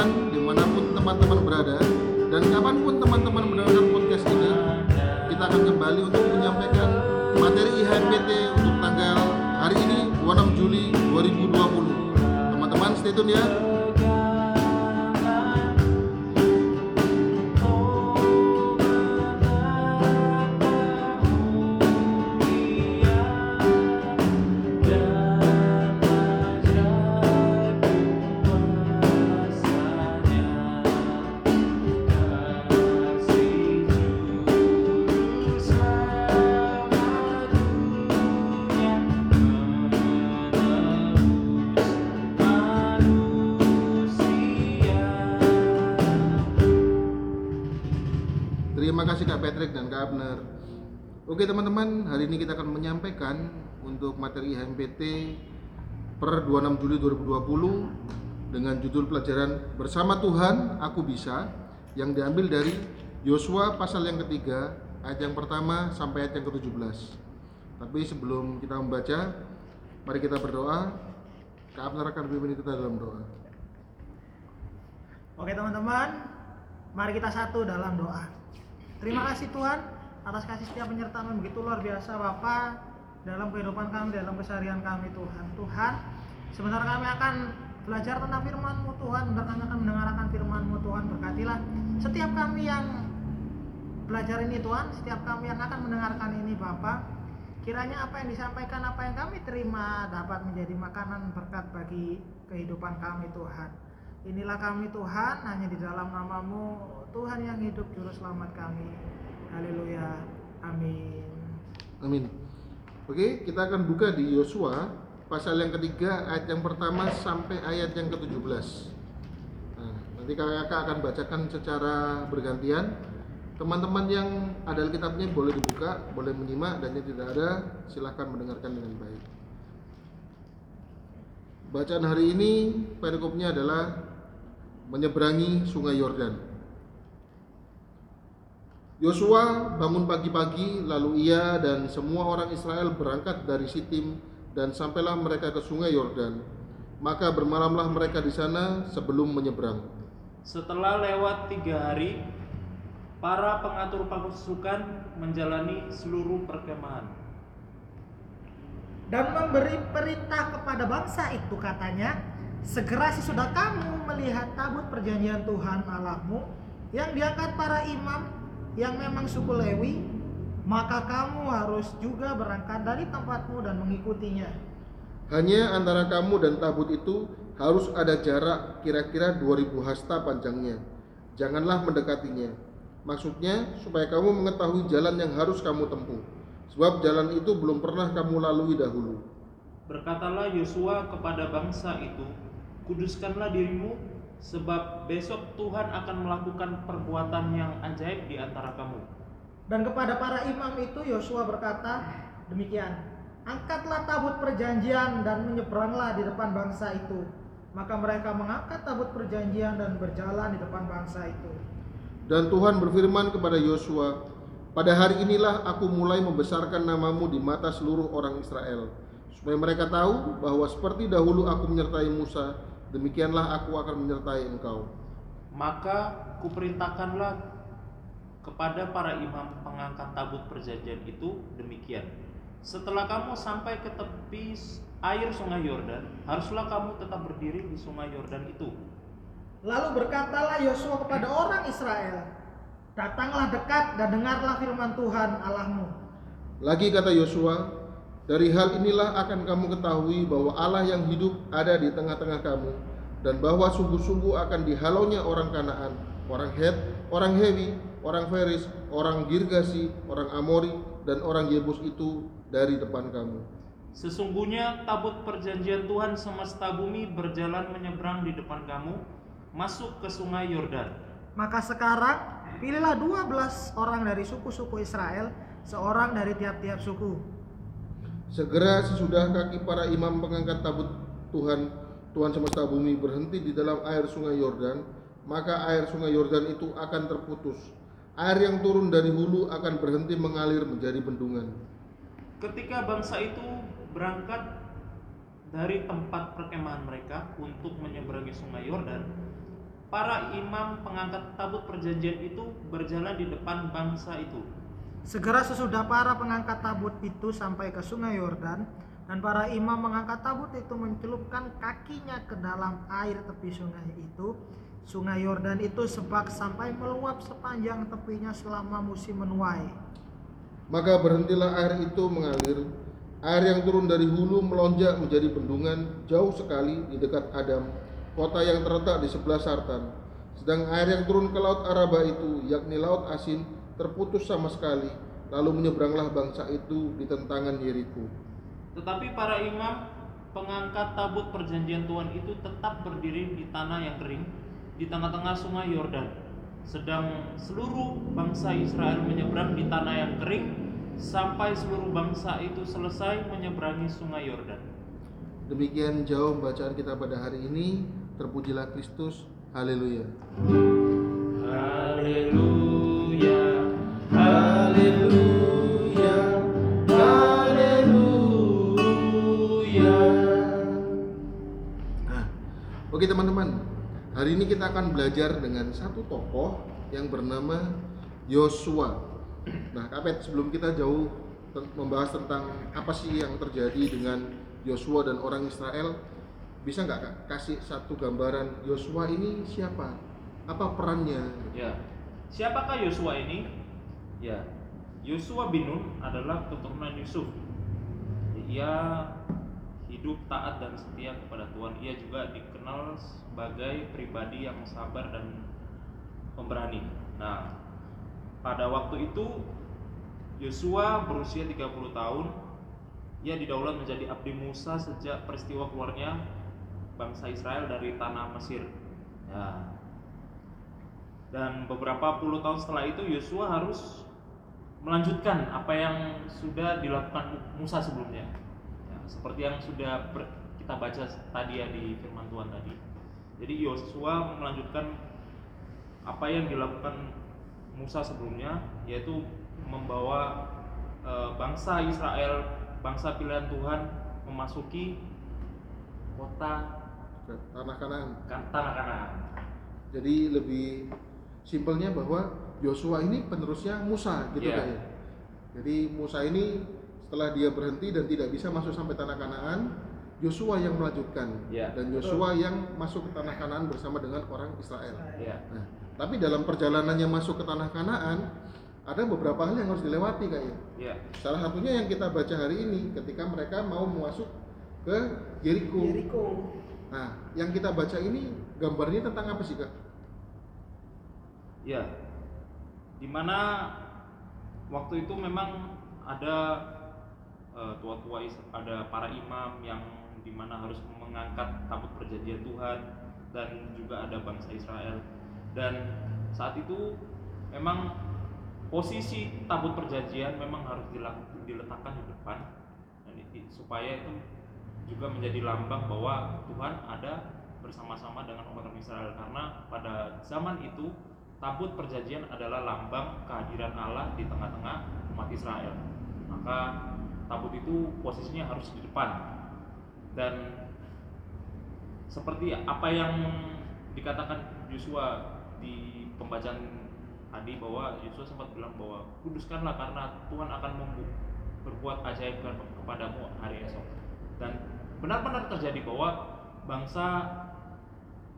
teman-teman di mana pun teman-teman berada dan kapan pun teman-teman mendengarkan Patrick dan Kak Abner. Oke teman-teman, hari ini kita akan menyampaikan untuk materi IHMPT per 26 Juli 2020 dengan judul pelajaran Bersama Tuhan Aku Bisa yang diambil dari Yosua pasal yang ketiga ayat yang pertama sampai ayat yang ke-17. Tapi sebelum kita membaca, mari kita berdoa. Kak Abner akan pimpin kita dalam doa. Oke teman-teman, mari kita satu dalam doa. Terima kasih Tuhan atas kasih setia penyertaan begitu luar biasa Bapa dalam kehidupan kami, dalam keseharian kami Tuhan. Tuhan, sebentar kami akan belajar tentang firman-Mu Tuhan, sebentar kami akan mendengarkan firman-Mu Tuhan. Berkatilah setiap kami yang belajar ini Tuhan, setiap kami yang akan mendengarkan ini Bapa. Kiranya apa yang disampaikan, apa yang kami terima dapat menjadi makanan berkat bagi kehidupan kami Tuhan. Inilah kami Tuhan, hanya di dalam namamu Tuhan yang hidup juru selamat kami. Haleluya. Amin. Amin. Oke, kita akan buka di Yosua pasal yang ketiga ayat yang pertama sampai ayat yang ke-17. Nah, nanti kakak akan bacakan secara bergantian. Teman-teman yang ada Alkitabnya boleh dibuka, boleh menyimak dan yang tidak ada silahkan mendengarkan dengan baik. Bacaan hari ini perikopnya adalah menyeberangi sungai Yordan. Yosua bangun pagi-pagi, lalu ia dan semua orang Israel berangkat dari Sitim dan sampailah mereka ke sungai Yordan. Maka bermalamlah mereka di sana sebelum menyeberang. Setelah lewat tiga hari, para pengatur pasukan menjalani seluruh perkemahan. Dan memberi perintah kepada bangsa itu katanya, segera sesudah kamu melihat tabut perjanjian Tuhan Allahmu yang diangkat para imam yang memang suku Lewi, maka kamu harus juga berangkat dari tempatmu dan mengikutinya. Hanya antara kamu dan tabut itu harus ada jarak kira-kira 2000 hasta panjangnya. Janganlah mendekatinya. Maksudnya supaya kamu mengetahui jalan yang harus kamu tempuh. Sebab jalan itu belum pernah kamu lalui dahulu. Berkatalah Yosua kepada bangsa itu, Kuduskanlah dirimu, sebab besok Tuhan akan melakukan perbuatan yang ajaib di antara kamu. Dan kepada para imam itu Yosua berkata demikian, angkatlah tabut perjanjian dan menyeberanglah di depan bangsa itu. Maka mereka mengangkat tabut perjanjian dan berjalan di depan bangsa itu. Dan Tuhan berfirman kepada Yosua, "Pada hari inilah aku mulai membesarkan namamu di mata seluruh orang Israel, supaya mereka tahu bahwa seperti dahulu aku menyertai Musa, demikianlah aku akan menyertai engkau." Maka kuperintahkanlah kepada para imam pengangkat tabut perjanjian itu demikian. Setelah kamu sampai ke tepi air sungai Yordan, haruslah kamu tetap berdiri di sungai Yordan itu. Lalu berkatalah Yosua kepada orang Israel, datanglah dekat dan dengarlah firman Tuhan Allahmu. Lagi kata Yosua, dari hal inilah akan kamu ketahui bahwa Allah yang hidup ada di tengah-tengah kamu dan bahwa sungguh-sungguh akan dihalaunya orang Kanaan, orang Het, orang Hewi, orang Feris, orang Girgasi, orang Amori dan orang Yebus itu dari depan kamu. Sesungguhnya tabut perjanjian Tuhan semesta bumi berjalan menyeberang di depan kamu, masuk ke sungai Yordan. Maka sekarang pilihlah 12 orang dari suku-suku Israel, seorang dari tiap-tiap suku. Segera sesudah kaki para imam pengangkat tabut Tuhan, Tuhan semesta bumi berhenti di dalam air sungai Yordan, maka air sungai Yordan itu akan terputus. Air yang turun dari hulu akan berhenti mengalir menjadi bendungan. Ketika bangsa itu berangkat dari tempat perkemahan mereka untuk menyeberangi sungai Yordan, para imam pengangkat tabut perjanjian itu berjalan di depan bangsa itu. Segera sesudah para pengangkat tabut itu sampai ke sungai Yordan dan para imam mengangkat tabut itu mencelupkan kakinya ke dalam air tepi sungai itu. Sungai Yordan itu sebak sampai meluap sepanjang tepinya selama musim menuai. Maka berhentilah air itu mengalir. Air yang turun dari hulu melonjak menjadi bendungan jauh sekali di dekat Adam, kota yang terletak di sebelah Sartan. Sedang air yang turun ke laut Araba itu, yakni laut asin, terputus sama sekali. Lalu menyeberanglah bangsa itu di tentangan Yeriko. Tetapi para imam pengangkat tabut perjanjian Tuhan itu tetap berdiri di tanah yang kering di tengah-tengah sungai Yordan. Sedang seluruh bangsa Israel menyeberang di tanah yang kering sampai seluruh bangsa itu selesai menyeberangi sungai Yordan. Demikian jauh bacaan kita pada hari ini. Terpujilah Kristus. Haleluya. Haleluya. Nah, oke teman-teman. Hari ini kita akan belajar dengan satu tokoh yang bernama Yosua. Nah, Kapet, sebelum kita jauh membahas tentang apa sih yang terjadi dengan Yosua dan orang Israel, bisa nggak Kak, kasih satu gambaran Yosua ini siapa? Apa perannya? Ya. Siapakah Yosua ini? Ya. Yosua bin Nun adalah keturunan Yusuf. Ia hidup taat dan setia kepada Tuhan. Ia juga dikenal sebagai pribadi yang sabar dan pemberani. Nah, pada waktu itu Yosua berusia 30 tahun. Ia didaulat menjadi abdi Musa sejak peristiwa keluarnya bangsa Israel dari tanah Mesir. Ya, dan beberapa puluh tahun setelah itu Yosua harus melanjutkan apa yang sudah dilakukan Musa sebelumnya. Ya, seperti yang sudah ber- kita baca tadi ya di firman Tuhan tadi. Jadi Yosua melanjutkan apa yang dilakukan Musa sebelumnya yaitu membawa eh, bangsa Israel, bangsa pilihan Tuhan memasuki kota Tanah Kanaan. kan- tanah Kanaan. Jadi lebih simpelnya bahwa Yosua ini penerusnya Musa gitu Iya. Kak, ya. Jadi Musa ini setelah dia berhenti dan tidak bisa masuk sampai tanah Kanaan, Yosua yang melanjutkan Iya. dan Yosua yang masuk ke tanah Kanaan bersama dengan orang Israel. Ya. Nah, tapi dalam perjalanannya masuk ke tanah Kanaan ada beberapa hal yang harus dilewati Kak ya. Ya. Salah satunya yang kita baca hari ini ketika mereka mau masuk ke Yeriko. Jericho. Nah, yang kita baca ini gambarnya tentang apa sih Kak? Ya, di mana waktu itu memang ada eh, tua-tua ada para imam yang di mana harus mengangkat tabut perjanjian Tuhan dan juga ada bangsa Israel. Dan saat itu memang posisi tabut perjanjian memang harus diletakkan di depan. Dan i- supaya itu juga menjadi lambang bahwa Tuhan ada bersama-sama dengan orang Israel. Karena pada zaman itu tabut perjanjian adalah lambang kehadiran Allah di tengah-tengah umat Israel. Maka tabut itu posisinya harus di depan. Dan seperti apa yang dikatakan Yosua di pembacaan tadi bahwa Yosua sempat bilang bahwa kuduskanlah karena Tuhan akan berbuat ajaib ke- kepadamu hari esok. Dan benar-benar terjadi bahwa bangsa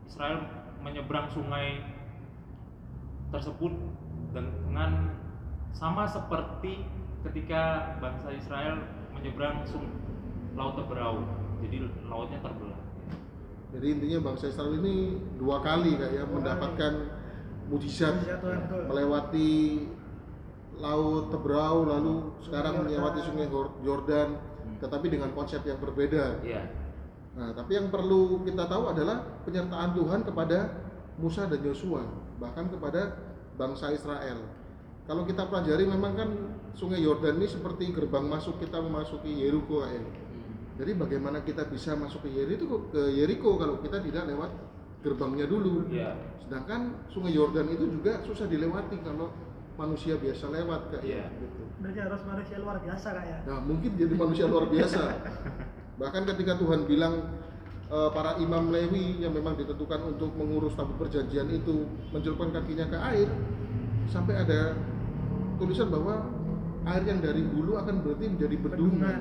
Israel menyeberang sungai tersebut dengan sama seperti ketika bangsa Israel menyeberang sun laut Teberau. Jadi lautnya terbelah. Jadi intinya bangsa Israel ini dua kali kayak ya mendapatkan mujizat melewati laut Tebrau lalu sekarang melewati sungai Hor- Yordan tetapi dengan konsep yang berbeda. Iya. Nah, tapi yang perlu kita tahu adalah penyertaan Tuhan kepada Musa dan Yosua, bahkan kepada bangsa Israel. Kalau kita pelajari memang kan sungai Yordan ini seperti gerbang masuk kita memasuki Yeriko kayak ya. Jadi bagaimana kita bisa masuk ke Yeriko ke Yeriko kalau kita tidak lewat gerbangnya dulu. Iya. Sedangkan sungai Yordan itu juga susah dilewati kalau manusia biasa lewat kayak Iya. gitu. Berarti harus manusia luar biasa kak ya. Nah, mungkin jadi manusia luar biasa. Bahkan ketika Tuhan bilang eh, para imam Lewi yang memang ditentukan untuk mengurus tabut perjanjian itu mencelupkan kakinya ke air, sampai ada tulisan bahwa air yang dari hulu akan berhenti menjadi bendungan.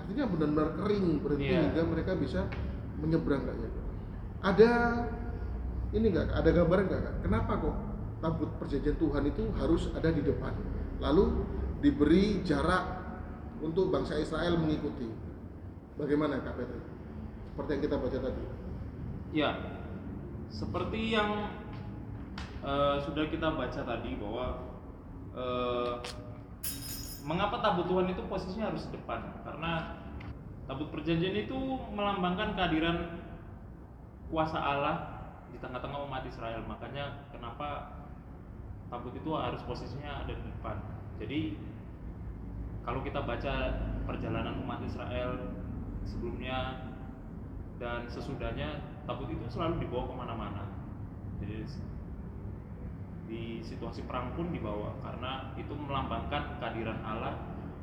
Artinya benar-benar kering berhenti Iya. hingga mereka bisa menyeberang kak ya. Ada ini enggak ada gambaran enggak kak? Kenapa kok tabut perjanjian Tuhan itu harus ada di depan? Lalu diberi jarak untuk bangsa Israel mengikuti. Bagaimana kak Petri? Seperti yang kita baca tadi. Ya, seperti yang eh, sudah kita baca tadi bahwa eh, mengapa tabut Tuhan itu posisinya harus depan? Karena tabut perjanjian itu melambangkan kehadiran kuasa Allah di tengah-tengah umat Israel. Makanya kenapa tabut itu harus posisinya ada di depan. Jadi kalau kita baca perjalanan umat Israel sebelumnya dan sesudahnya tabut itu selalu dibawa ke mana-mana. Jadi di situasi perang pun dibawa karena itu melambangkan kehadiran Allah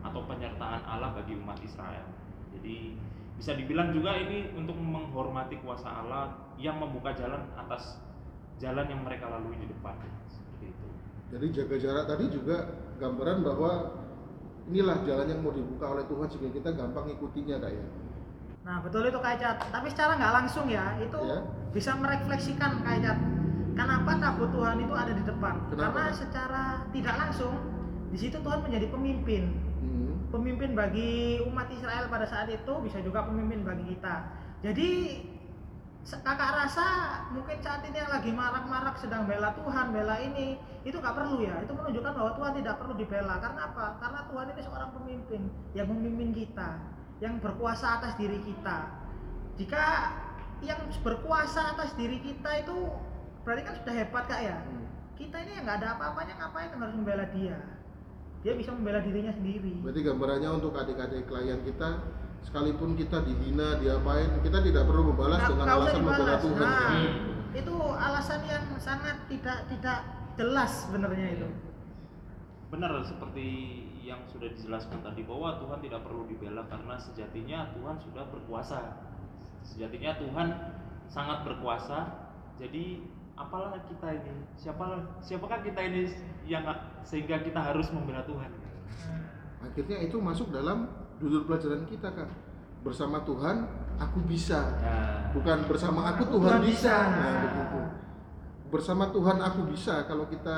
atau penyertaan Allah bagi umat Israel. Jadi bisa dibilang juga ini untuk menghormati kuasa Allah yang membuka jalan atas jalan yang mereka lalui di depan. Seperti itu. Jadi jaga jarak tadi juga gambaran bahwa inilah jalan yang mau dibuka oleh Tuhan sehingga kita gampang ngikutinya kak ya. Nah betul itu Kak Icat. Tapi secara nggak langsung ya, itu Ya. bisa merefleksikan Kak Icat. Kenapa tabut Tuhan itu ada di depan? Kenapa? Karena secara tidak langsung di situ Tuhan menjadi pemimpin. Hmm. Pemimpin bagi umat Israel pada saat itu bisa juga pemimpin bagi kita. Jadi kakak rasa mungkin saat ini yang lagi marak-marak sedang bela Tuhan, bela ini, itu nggak perlu ya. Itu menunjukkan bahwa Tuhan tidak perlu dibela. Karena apa? Karena Tuhan ini seorang pemimpin yang memimpin kita, yang berkuasa atas diri kita. Jika yang berkuasa atas diri kita itu berarti kan sudah hebat kak ya. Hmm. Kita ini yang nggak ada apa-apanya ngapain harus membela dia? Dia bisa membela dirinya sendiri. Berarti gambarannya untuk adik-adik klien kita sekalipun kita dihina, diapain, kita tidak perlu membalas Nggak- dengan alasan membela. Tuhan. Nah, Hmm. itu alasan yang sangat tidak tidak jelas sebenarnya itu. Benar seperti yang sudah dijelaskan tadi bahwa Tuhan tidak perlu dibela karena sejatinya Tuhan sudah berkuasa. Sejatinya Tuhan sangat berkuasa. Jadi apalah kita ini? Siapa siapakah kita ini yang sehingga kita harus membela Tuhan? Akhirnya itu masuk dalam judul pelajaran kita kan. Bersama Tuhan aku bisa. Nah, Bukan bersama aku Aku Tuhan Tuhan bisa. bisa. Nah, begitu. Bersama Tuhan aku bisa kalau kita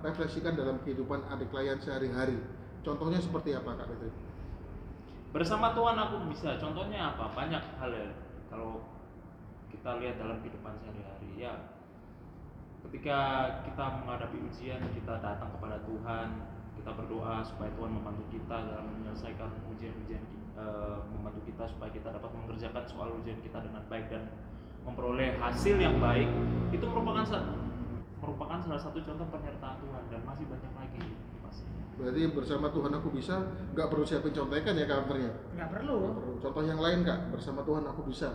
refleksikan dalam kehidupan adik klien sehari-hari. Contohnya seperti apa Kak Petri? bersama Tuhan aku bisa. Contohnya apa? Banyak hal ya. Kalau kita lihat dalam kehidupan sehari-hari ya ketika kita menghadapi ujian kita datang kepada Tuhan kita berdoa supaya Tuhan membantu kita dalam menyelesaikan ujian-ujian eh, membantu kita supaya kita dapat mengerjakan soal ujian kita dengan baik dan memperoleh hasil yang baik itu merupakan merupakan salah satu contoh penyertaan Tuhan dan masih banyak lagi. Berarti bersama Tuhan aku bisa, nggak perlu siapin contekan ya counternya. Nggak perlu. Nggak perlu. Contoh yang lain kak, bersama Tuhan aku bisa.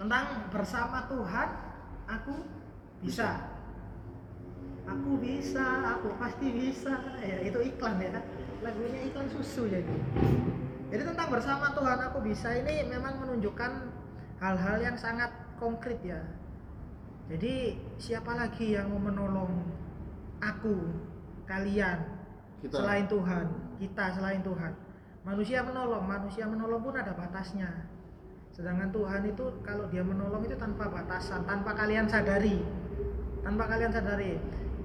Tentang bersama Tuhan aku bisa. Aku bisa, aku pasti bisa. Ya itu iklan ya. Lagunya iklan susu jadi. Jadi tentang bersama Tuhan aku bisa ini memang menunjukkan hal-hal yang sangat konkret ya. Jadi siapa lagi yang mau menolong aku, kalian, Kita. selain Tuhan, kita selain Tuhan. Manusia menolong, manusia menolong pun ada batasnya. Sedangkan Tuhan itu kalau dia menolong itu tanpa batasan, tanpa kalian sadari. Tanpa kalian sadari.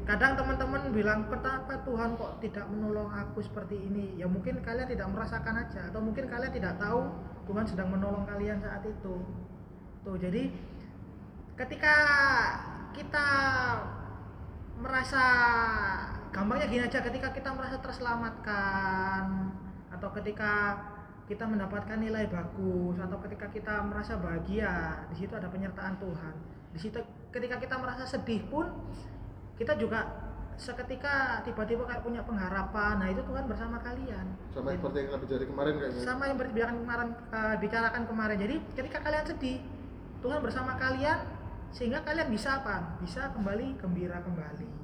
Kadang teman-teman bilang, "Betapa Tuhan kok tidak menolong aku seperti ini?" Ya mungkin kalian tidak merasakan aja atau mungkin kalian tidak tahu Tuhan sedang menolong kalian saat itu. Tuh, jadi ketika kita merasa gampangnya gini aja ketika kita merasa terselamatkan atau ketika kita mendapatkan nilai bagus atau ketika kita merasa bahagia di situ ada penyertaan Tuhan. Di situ ketika kita merasa sedih pun kita juga seketika tiba-tiba kayak punya pengharapan. Nah itu Tuhan bersama kalian. Sama seperti yang kita bicara kemarin kayaknya. sama yang bicarakan kemarin eh, bicarakan kemarin. Jadi ketika kalian sedih Tuhan bersama kalian sehingga kalian bisa apa? Bisa kembali gembira kembali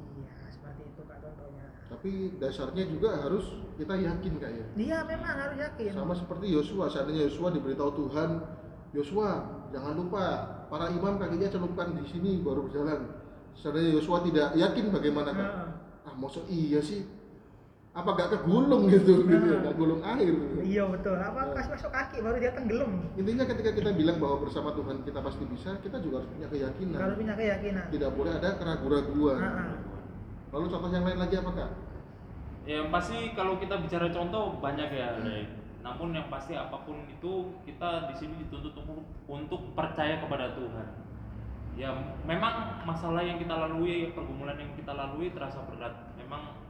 ya seperti itu kak contohnya Tapi dasarnya juga harus kita yakin kak ya. Iya memang harus yakin. Sama seperti Yosua, seandainya Yosua diberitahu Tuhan, Yosua jangan lupa para imam kakinya celupkan di sini baru berjalan. Seandainya Yosua tidak yakin bagaimana kak? Nah, Ah masa iya sih? Apa gak kegulung gitu, gitu, Nah. gak gulung air. Gitu. iya betul. Apa Nah. kasih masuk kaki baru dia tenggelam. Intinya ketika kita bilang bahwa bersama Tuhan kita pasti bisa, kita juga harus punya keyakinan. Harus punya keyakinan. Tidak boleh ada keraguan-raguan. Nah, Lalu contoh yang lain lagi apa kak? Ya yang pasti kalau kita bicara contoh banyak ya. Dek. Namun yang pasti apa pun itu kita di sini dituntut untuk, untuk percaya kepada Tuhan. Ya memang masalah yang kita lalui, pergumulan yang kita lalui terasa berat. Memang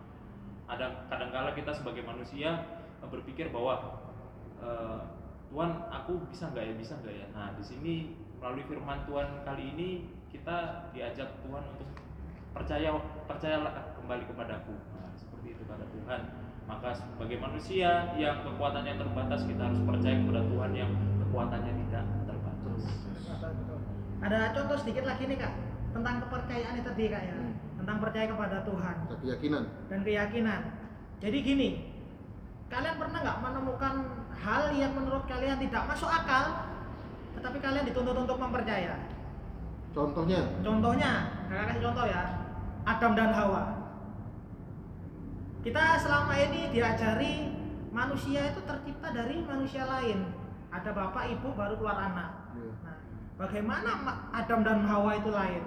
ada kadangkala kita sebagai manusia berpikir bahwa eh, Tuhan aku bisa nggak ya bisa nggak ya. Nah di sini melalui firman Tuhan kali ini kita diajak Tuhan untuk percaya percayalah kembali kepadaku nah, seperti itu pada Tuhan maka sebagai manusia yang kekuatannya terbatas kita harus percaya kepada Tuhan yang kekuatannya tidak terbatas. Ada contoh sedikit lagi nih kak tentang kepercayaan itu tadi kak ya. Hmm. Tentang percaya kepada Tuhan Ada keyakinan. dan keyakinan. Jadi gini, kalian pernah nggak menemukan hal yang menurut kalian tidak masuk akal, tetapi kalian dituntut untuk mempercaya? Contohnya, Contohnya, kakak kasih contoh ya, Adam dan Hawa. Kita selama ini diajari manusia itu tercipta dari manusia lain. Ada bapak, ibu, baru keluar anak. Iya. Nah, bagaimana ma- Adam dan Hawa itu lahir?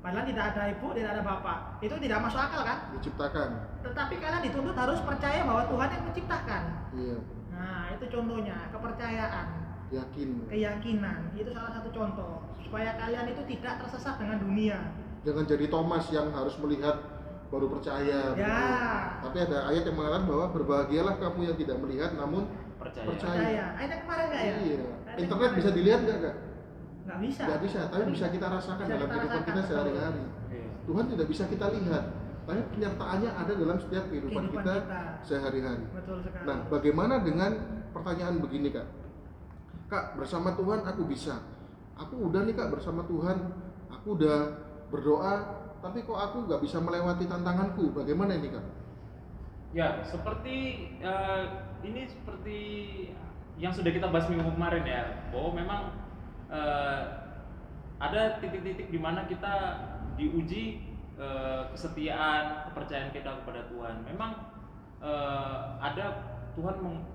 Padahal tidak ada ibu, tidak ada bapak. Itu tidak masuk akal kan? diciptakan. Tetapi kalian dituntut harus percaya bahwa Tuhan yang menciptakan. Iya, Nah, itu contohnya, kepercayaan, yakin. keyakinan. Itu salah satu contoh supaya kalian itu tidak tersesat dengan dunia. Jangan jadi Thomas yang harus melihat baru percaya. Ya. gitu. Tapi ada ayat yang mengatakan bahwa berbahagialah kamu yang tidak melihat namun percaya, Percaya. Percaya. Ayat yang kemarin nggak ya? iya. Ayat Internet kemarin. bisa dilihat nggak kak? Nggak bisa. Nggak bisa, tapi bisa kita rasakan Bisa dalam kehidupan rasakan, kita sehari-hari. Iya. Tuhan tidak bisa kita lihat, tapi penyertaannya ada dalam setiap kehidupan, Kehidupan kita, kita. sehari-hari. Betul sekali. Nah, bagaimana dengan pertanyaan begini kak? Kak, bersama Tuhan aku bisa. Aku udah nih kak bersama Tuhan, aku udah berdoa, tapi kok aku nggak bisa melewati tantanganku? Bagaimana ini kak? Ya, seperti eh, ini seperti yang sudah kita bahas minggu kemarin ya, bahwa memang eh, ada titik-titik di mana kita diuji eh, kesetiaan, kepercayaan kita kepada Tuhan. Memang eh, ada Tuhan meng-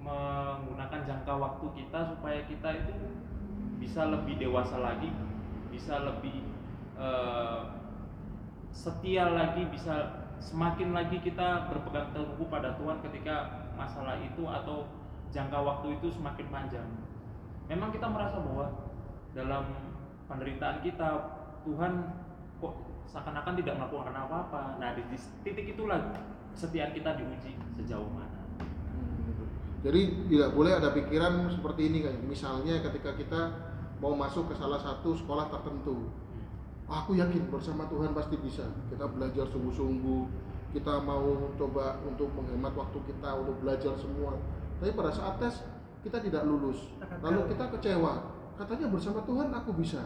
menggunakan jangka waktu kita supaya kita itu bisa lebih dewasa lagi, bisa lebih eh, setia lagi bisa semakin lagi kita berpegang teguh pada Tuhan ketika masalah itu atau jangka waktu itu semakin panjang. Memang kita merasa bahwa dalam penderitaan kita Tuhan kok seakan-akan tidak melakukan apa-apa. Nah di titik itulah kesetiaan kita diuji sejauh mana. Jadi tidak boleh ada pikiran seperti ini misalnya ketika kita mau masuk ke salah satu sekolah tertentu. Aku yakin bersama Tuhan pasti bisa. Kita belajar sungguh-sungguh. Kita mau coba untuk menghemat waktu kita untuk belajar semua. Tapi pada saat tes kita tidak lulus. Lalu kita kecewa. Katanya bersama Tuhan aku bisa.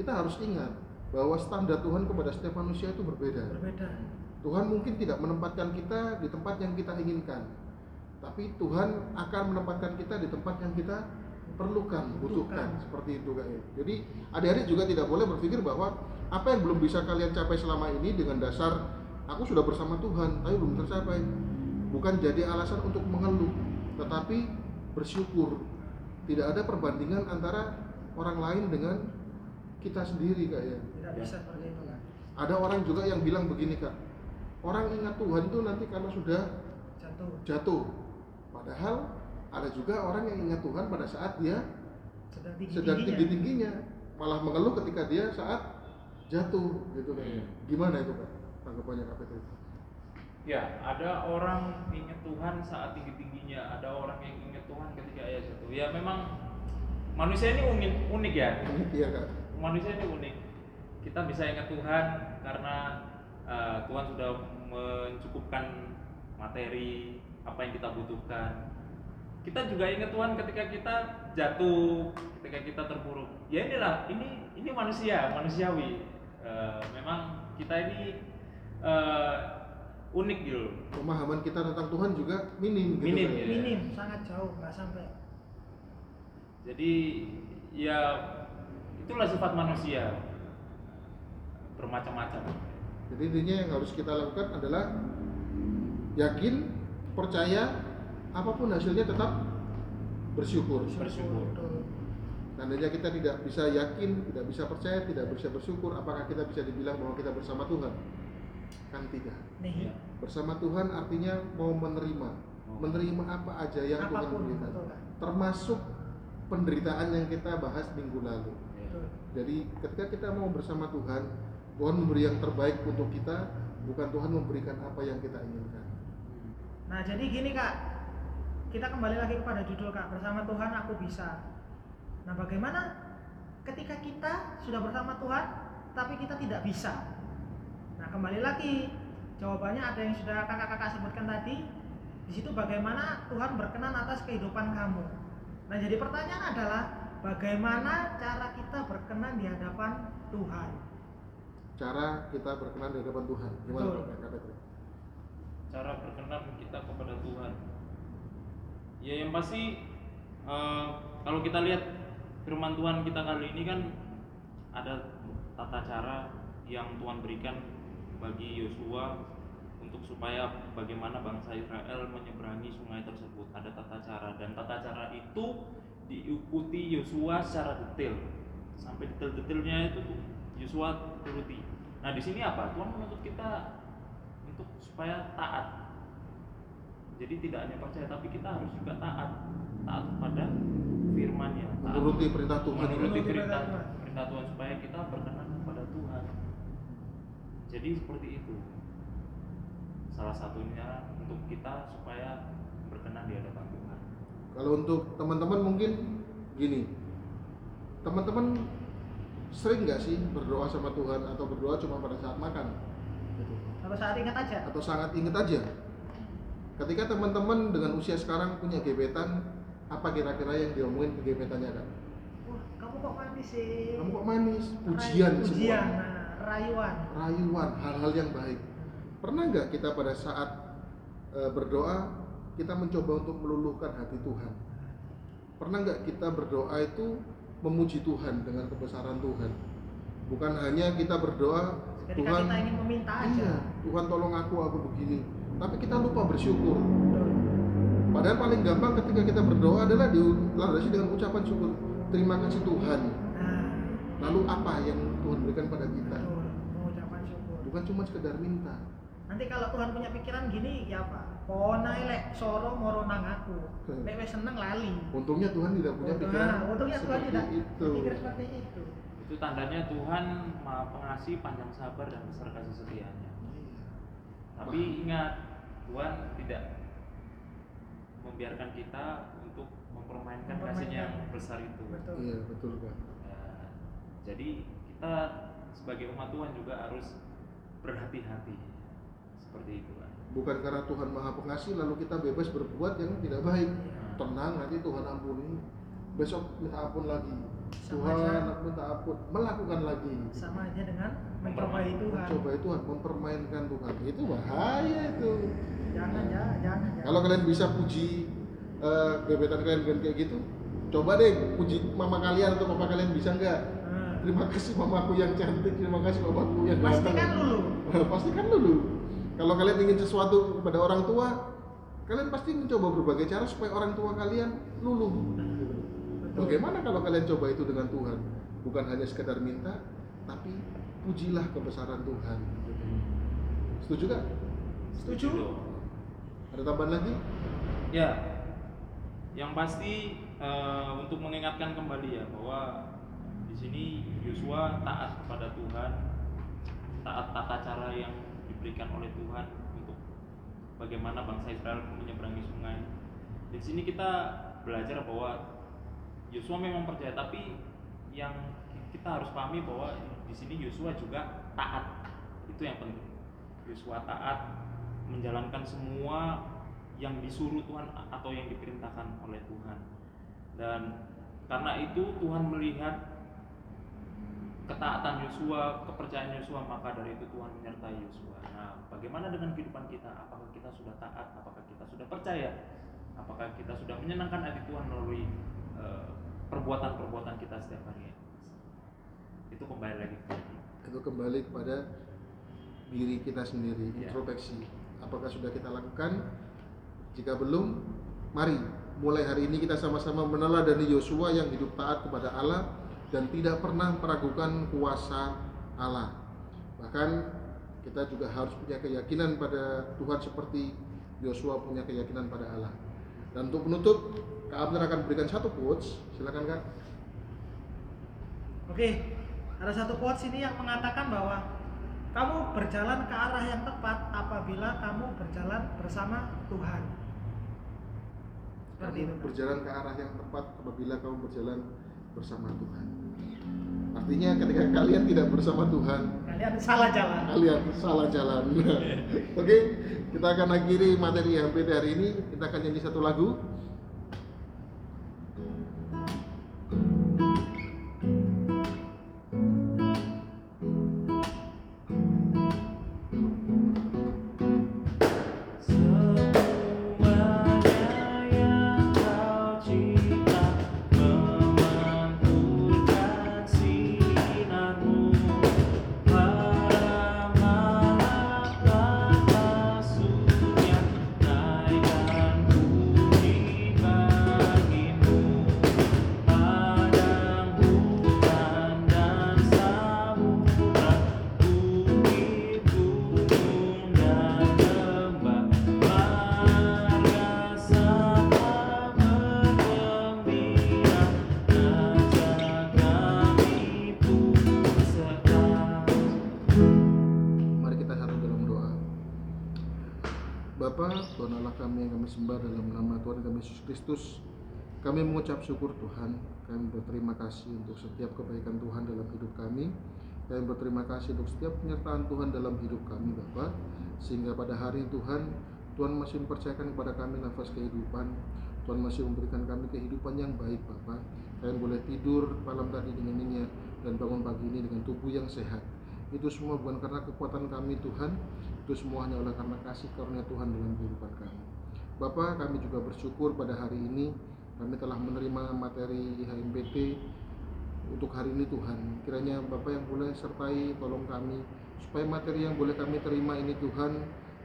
Kita harus ingat bahwa standar Tuhan kepada setiap manusia itu berbeda. Berbeda. Tuhan mungkin tidak menempatkan kita di tempat yang kita inginkan, tapi Tuhan akan menempatkan kita di tempat yang kita perlukan, butuhkan, seperti itu kayaknya. Jadi adik-adik juga tidak boleh berpikir bahwa apa yang belum bisa kalian capai selama ini dengan dasar aku sudah bersama Tuhan, tapi belum tercapai, bukan jadi alasan untuk mengeluh, tetapi bersyukur. Tidak ada perbandingan antara orang lain dengan kita sendiri kayaknya. Tidak bisa seperti itu kan. Ada orang juga yang bilang begini kak, orang ingat Tuhan itu nanti kalau sudah Jatuh. jatuh. Padahal ada juga orang yang ingat Tuhan pada saat dia Sedang tinggi sedang tinggi tingginya, malah mengeluh ketika dia saat jatuh gitu kan. Hmm. Gimana itu kak? Tanggapannya kak Petri? Ya, ada orang ingat Tuhan saat tinggi-tingginya, ada orang yang ingat Tuhan ketika ia jatuh. Ya memang manusia ini unik, unik ya. Iya kak. Manusia ini unik. Kita bisa ingat Tuhan karena uh, Tuhan sudah mencukupkan materi apa yang kita butuhkan. Kita juga ingat Tuhan ketika kita jatuh, ketika kita terpuruk. Ya inilah, ini ini manusia, manusiawi. Uh, memang kita ini uh, unik gitu pemahaman kita tentang Tuhan juga minim gitu Minim, kan. ya. minim sangat jauh nggak sampai Jadi ya itulah sifat manusia bermacam-macam. Jadi intinya yang harus kita lakukan adalah yakin, percaya, apa pun hasilnya tetap bersyukur. Bersyukur. Tandanya kita tidak bisa yakin, tidak bisa percaya, tidak bisa bersyukur, apakah kita bisa dibilang bahwa kita bersama Tuhan? Kan tidak. nih Ya. Bersama Tuhan artinya mau menerima, menerima apa aja yang Tuhan apa pun berikan, betul kan termasuk penderitaan yang kita bahas minggu lalu. Ya. betul Jadi ketika kita mau bersama Tuhan, Tuhan memberi yang terbaik untuk kita, bukan Tuhan memberikan apa yang kita inginkan. nah jadi gini kak kita kembali lagi kepada judul kak. Bersama Tuhan aku bisa. Nah bagaimana ketika kita sudah bersama Tuhan tapi kita tidak bisa? Nah kembali lagi. Jawabannya ada yang sudah kakak-kakak sebutkan tadi. Di situ bagaimana Tuhan berkenan atas kehidupan kamu? Nah jadi pertanyaan adalah bagaimana cara kita berkenan di hadapan Tuhan? Cara kita berkenan di hadapan Tuhan. Gimana Betul. Cara berkenan kita kepada Tuhan. Ya yang pasti eh, kalau kita lihat firman Tuhan kita kali ini kan ada tata cara yang Tuhan berikan bagi Yosua untuk supaya bagaimana bangsa Israel menyeberangi sungai tersebut ada tata cara dan tata cara itu diikuti Yosua secara detail sampai detail-detailnya itu Yosua turuti. Nah di sini apa? Tuhan menuntut kita untuk supaya taat. Jadi tidak hanya percaya tapi kita harus juga taat, taat pada firman-Nya, taat Menuruti perintah Tuhan. menuruti perintah perintah Tuhan. supaya kita berkenan kepada Tuhan. Jadi seperti itu. Salah satunya untuk kita supaya berkenan di hadapan Tuhan. Kalau untuk teman-teman mungkin gini, teman-teman sering nggak sih berdoa sama Tuhan atau berdoa cuma pada saat makan? Kalau saat ingat aja Atau sangat inget aja? Ketika teman-teman dengan usia sekarang punya gebetan, apa kira-kira yang diomongin ke gebetannya kan? wah kamu kok manis sih Kamu kok manis? Pujian Ray- semua. pujian nah, rayuan Rayuan, hal-hal yang baik. Pernah nggak kita pada saat e, berdoa kita mencoba untuk meluluhkan hati Tuhan? Pernah nggak kita berdoa itu memuji Tuhan dengan kebesaran Tuhan? Bukan hanya kita berdoa ketika Tuhan, kita ingin meminta aja iya, Tuhan tolong aku, aku begini. Tapi kita lupa bersyukur. Padahal paling gampang ketika kita berdoa adalah dilandasi dengan ucapan syukur. Terima kasih Tuhan. nah Lalu apa yang Tuhan berikan pada kita? mengucapkan syukur Bukan cuma sekedar minta. nanti kalau Tuhan punya pikiran gini ya apa pona lek soro moro nang aku Hmm. lek wis seneng lali Untungnya Tuhan tidak punya pikiran nah, untungnya Tuhan tidak itu. seperti itu Itu tandanya Tuhan Maha Pengasih, panjang sabar dan besar kasih setianya. Tapi ingat, Tuhan tidak membiarkan kita untuk mempermainkan kasihnya yang besar itu. betul Iya betul Pak. Ya, jadi kita sebagai umat Tuhan juga harus berhati-hati seperti itu kan. Bukan karena Tuhan Maha Pengasih lalu kita bebas berbuat yang tidak baik. Tenang nanti Tuhan ampuni. Besok minta ampun lagi. Sama Tuhan aja. aku minta ampun, melakukan lagi. sama aja dengan mencobai Tuhan Coba Tuhan mempermainkan Tuhan. Itu bahaya itu. jangan ya jangan ya Kalau kalian bisa puji eh, gebetan kalian dengan kayak gitu, coba deh puji mama kalian atau papa kalian bisa nggak? Nah, Terima kasih mamaku yang cantik, terima kasih mamaku yang pasti ganteng. kan lulu pasti kan dulu. Kalau kalian ingin sesuatu kepada orang tua, kalian pasti mencoba berbagai cara supaya orang tua kalian luluh. Bagaimana kalau kalian coba itu dengan Tuhan? Bukan hanya sekedar minta, tapi pujilah kebesaran Tuhan. Setuju gak? setuju. Ada tambahan lagi? Ya, yang pasti eh, untuk mengingatkan kembali ya bahwa di sini Yosua taat kepada Tuhan, taat tata cara yang diberikan oleh Tuhan untuk bagaimana bangsa Israel menyeberangi sungai. Di sini kita belajar bahwa Yosua memang percaya, tapi yang kita harus pahami bahwa di sini Yosua juga taat. Itu yang penting. Yosua taat menjalankan semua yang disuruh Tuhan atau yang diperintahkan oleh Tuhan. Dan karena itu Tuhan melihat ketaatan Yosua, kepercayaan Yosua, maka dari itu Tuhan menyertai Yosua. Nah, bagaimana dengan kehidupan kita? Apakah kita sudah taat? Apakah kita sudah percaya? Apakah kita sudah menyenangkan hati Tuhan melalui eh, perbuatan-perbuatan kita setiap hari? Itu kembali lagi itu kembali kepada diri kita sendiri Iya. introspeksi. Apakah sudah kita lakukan? Jika belum mari. Mulai hari ini kita sama-sama meneladani Yosua yang hidup taat kepada Allah dan tidak pernah meragukan kuasa Allah. Bahkan kita juga harus punya keyakinan pada Tuhan seperti Yosua punya keyakinan pada Allah dan untuk menutup Kak Abner akan berikan satu quotes silakan Kak Oke, ada satu quotes ini yang mengatakan bahwa kamu berjalan ke arah yang tepat apabila kamu berjalan bersama Tuhan. Seperti kamu itu. Berjalan ke arah yang tepat apabila kamu berjalan bersama Tuhan. Artinya ketika kalian tidak bersama Tuhan, Kalian salah jalan. kalian salah jalan. Oke, kita akan akhiri materi HMPT hari ini. Kita akan nyanyi satu lagu. Bapa, Tuhan Allah kami yang kami sembah dalam nama Tuhan kami Yesus Kristus. Kami mengucap syukur Tuhan. Kami berterima kasih untuk setiap kebaikan Tuhan dalam hidup kami. Kami berterima kasih untuk setiap penyertaan Tuhan dalam hidup kami Bapa. Sehingga pada hari Tuhan, Tuhan masih mempercayakan kepada kami nafas kehidupan. Tuhan masih memberikan kami kehidupan yang baik Bapak. Kami boleh tidur malam tadi dengan nyenyak dan bangun pagi ini dengan tubuh yang sehat. Itu semua bukan karena kekuatan kami Tuhan, itu semua hanya oleh karena kasih karunia Tuhan dalam kehidupan kami. Bapak, kami juga bersyukur pada hari ini kami telah menerima materi HMPT untuk hari ini Tuhan. Kiranya Bapak yang boleh sertai tolong kami supaya materi yang boleh kami terima ini Tuhan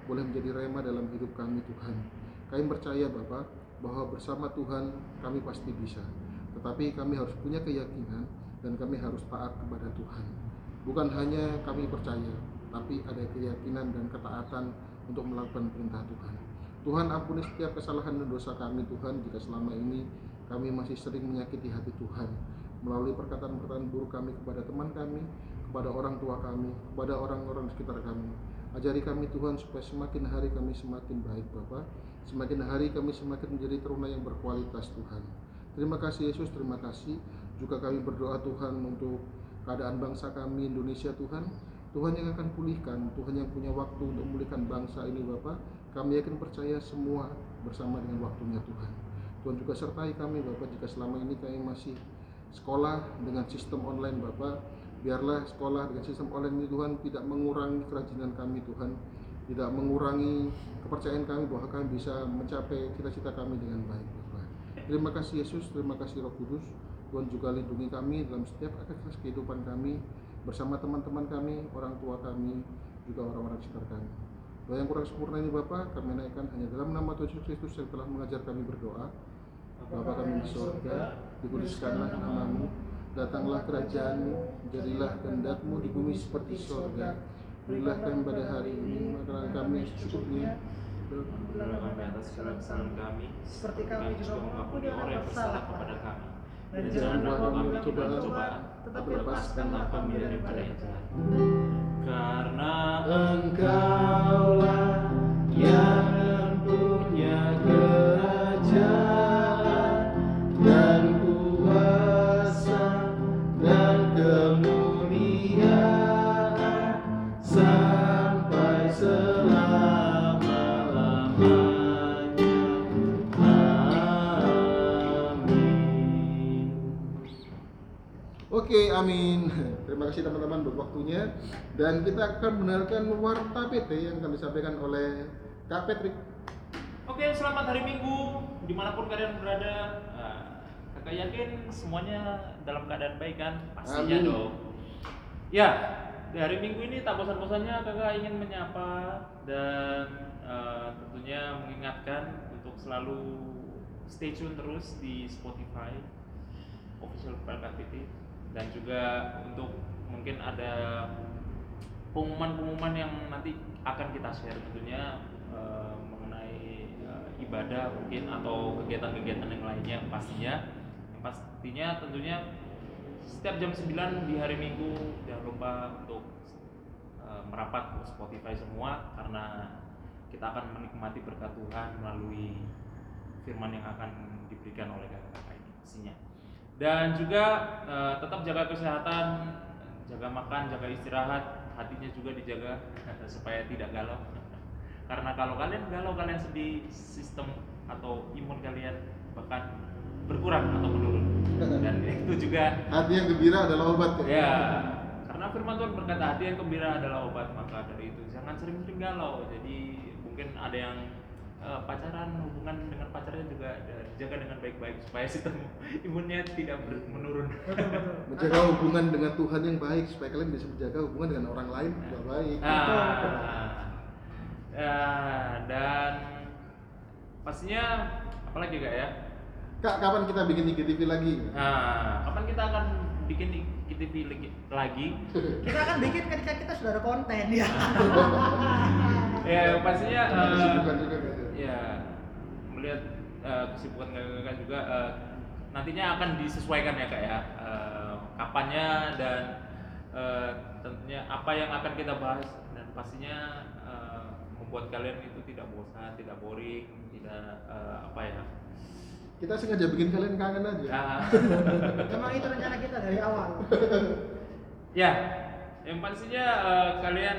boleh menjadi rema dalam hidup kami Tuhan. Kami percaya Bapak bahwa bersama Tuhan kami pasti bisa. Tetapi kami harus punya keyakinan dan kami harus taat kepada Tuhan. Bukan hanya kami percaya, tapi ada keyakinan dan ketaatan untuk melakukan perintah Tuhan. Tuhan ampuni setiap kesalahan dan dosa kami Tuhan jika selama ini kami masih sering menyakiti hati Tuhan melalui perkataan-perkataan buruk kami kepada teman kami, kepada orang tua kami, kepada orang-orang di sekitar kami. Ajari kami Tuhan supaya semakin hari kami semakin baik Bapak, semakin hari kami semakin menjadi teruna yang berkualitas Tuhan. Terima kasih Yesus, terima kasih. Juga kami berdoa Tuhan untuk keadaan bangsa kami Indonesia Tuhan. Tuhan yang akan pulihkan, Tuhan yang punya waktu untuk memulihkan bangsa ini Bapak. Kami yakin percaya semua bersama dengan waktunya Tuhan. Tuhan juga sertai kami Bapak jika selama ini kami masih sekolah dengan sistem online Bapak. Biarlah sekolah dengan sistem online ini Tuhan tidak mengurangi kerajinan kami Tuhan. Tidak mengurangi kepercayaan kami bahwa kami bisa mencapai cita-cita kami dengan baik Bapak. Terima kasih Yesus, terima kasih Roh Kudus. Tuhan juga lindungi kami dalam setiap aktivitas kehidupan kami bersama teman-teman kami, orang tua kami, juga orang-orang sekitar kami. Doa yang kurang sempurna ini Bapak, kami naikkan hanya dalam nama Tuhan Yesus Kristus yang telah mengajar kami berdoa. Bapa kami di sorga, dikuduskanlah namamu, datanglah kerajaanmu, jadilah kehendakmu di bumi seperti sorga. Berilah kami pada hari ini makanan kami secukupnya, Ampunilah kami atas segala kesalahan kami, Seperti kami juga mengampuni orang yang bersalah kepada kami. Dan Dan jangan jangan bawa bawa kami ke dalam cobaan, tetapi tetapi lepaskanlah kami daripada yang jahat. Karena Engkaulah yang Amin. Terima kasih teman-teman buat waktunya dan kita akan mendengarkan warta PT yang akan disampaikan oleh Kak Patrick. Oke, selamat hari Minggu di mana pun kalian berada. Nah, kakak yakin semuanya dalam keadaan baik kan? Pastinya Amin. dong. Ya, di hari Minggu ini tak bosan-bosannya kakak ingin menyapa dan eh, tentunya mengingatkan untuk selalu stay tune terus di Spotify official PLKPT dan juga untuk mungkin ada pengumuman-pengumuman yang nanti akan kita share tentunya eh, mengenai eh, ibadah mungkin atau kegiatan-kegiatan yang lainnya pastinya. Yang pastinya tentunya setiap jam 9 di hari Minggu jangan lupa untuk eh, merapat ke Spotify semua karena kita akan menikmati berkat Tuhan melalui firman yang akan diberikan oleh kakak-kakak ini pastinya dan juga eh, tetap jaga kesehatan jaga makan jaga istirahat hatinya juga dijaga supaya tidak galau. Karena kalau kalian galau kalian sedih sistem atau imun kalian bahkan berkurang atau menurun. Dan itu juga Hati yang gembira adalah obat ya. ya karena firman Tuhan berkata hati yang gembira adalah obat maka dari itu jangan sering-sering galau. Jadi mungkin ada yang eh, pacaran hubungan dengan pacarnya juga dijaga dengan baik-baik supaya sistem imunnya tidak ber- menurun. Betul betul. Menjaga hubungan dengan Tuhan yang baik supaya kalian bisa menjaga hubungan dengan orang lain juga baik. Nah, ya, dan pastinya apalagi kak ya? Kak, kapan kita bikin IGTV lagi? nah kapan kita akan bikin IGTV lagi- lagi? Kita akan bikin ketika kita sudah ada konten ya. Ya pastinya eh, Kesibukan juga gitu. ya melihat eh, kesibukan kakak-kakak juga eh, nantinya akan disesuaikan ya kak ya. Eh, kapannya dan eh, tentunya apa yang akan kita bahas dan pastinya eh, membuat kalian itu tidak bosan tidak boring tidak eh, apa ya. Kita sengaja bikin kalian kangen aja. ya. Memang itu rencana kita dari awal. Ya yang pastinya eh, kalian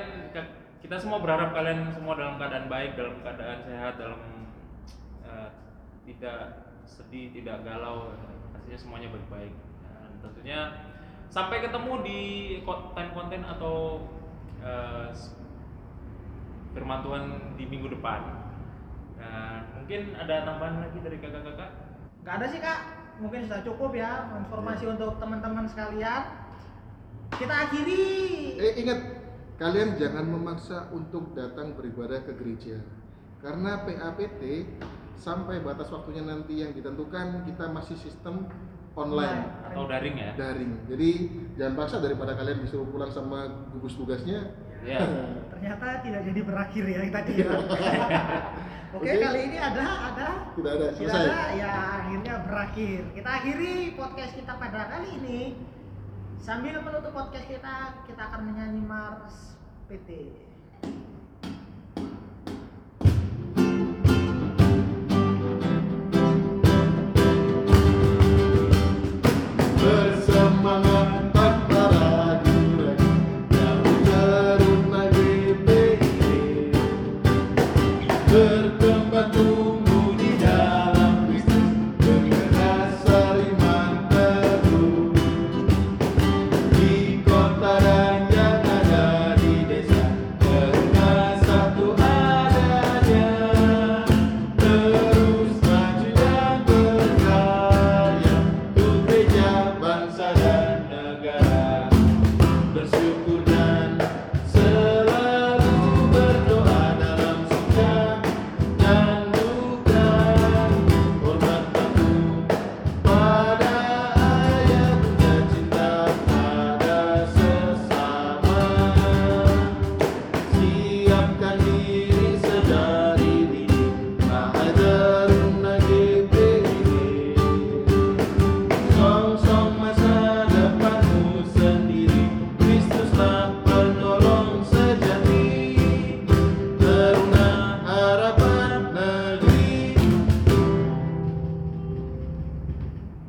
kita semua berharap kalian semua dalam keadaan baik dalam keadaan sehat dalam tidak sedih tidak galau pastinya semuanya baik-baik. Dan tentunya sampai ketemu di konten-konten atau firman Tuhan di minggu depan. Dan mungkin ada tambahan lagi dari kakak-kakak? Nggak ada sih kak. Mungkin sudah cukup ya informasi untuk teman-teman sekalian. Kita akhiri. Eh ingat, kalian jangan memaksa untuk datang beribadah ke gereja. Karena PAPT sampai batas waktunya nanti yang ditentukan kita masih sistem online. Atau daring ya? Daring. Jadi jangan paksa daripada kalian disuruh pulang sama gugus tugasnya. ya ternyata tidak jadi berakhir ya tadi. Ya oke Oke. kali ini ada ada. Tidak ada, tidak selesai. ada ya akhirnya berakhir. Kita akhiri podcast kita pada kali ini. Sambil menutup podcast kita kita akan menyanyi Mars PT bertempat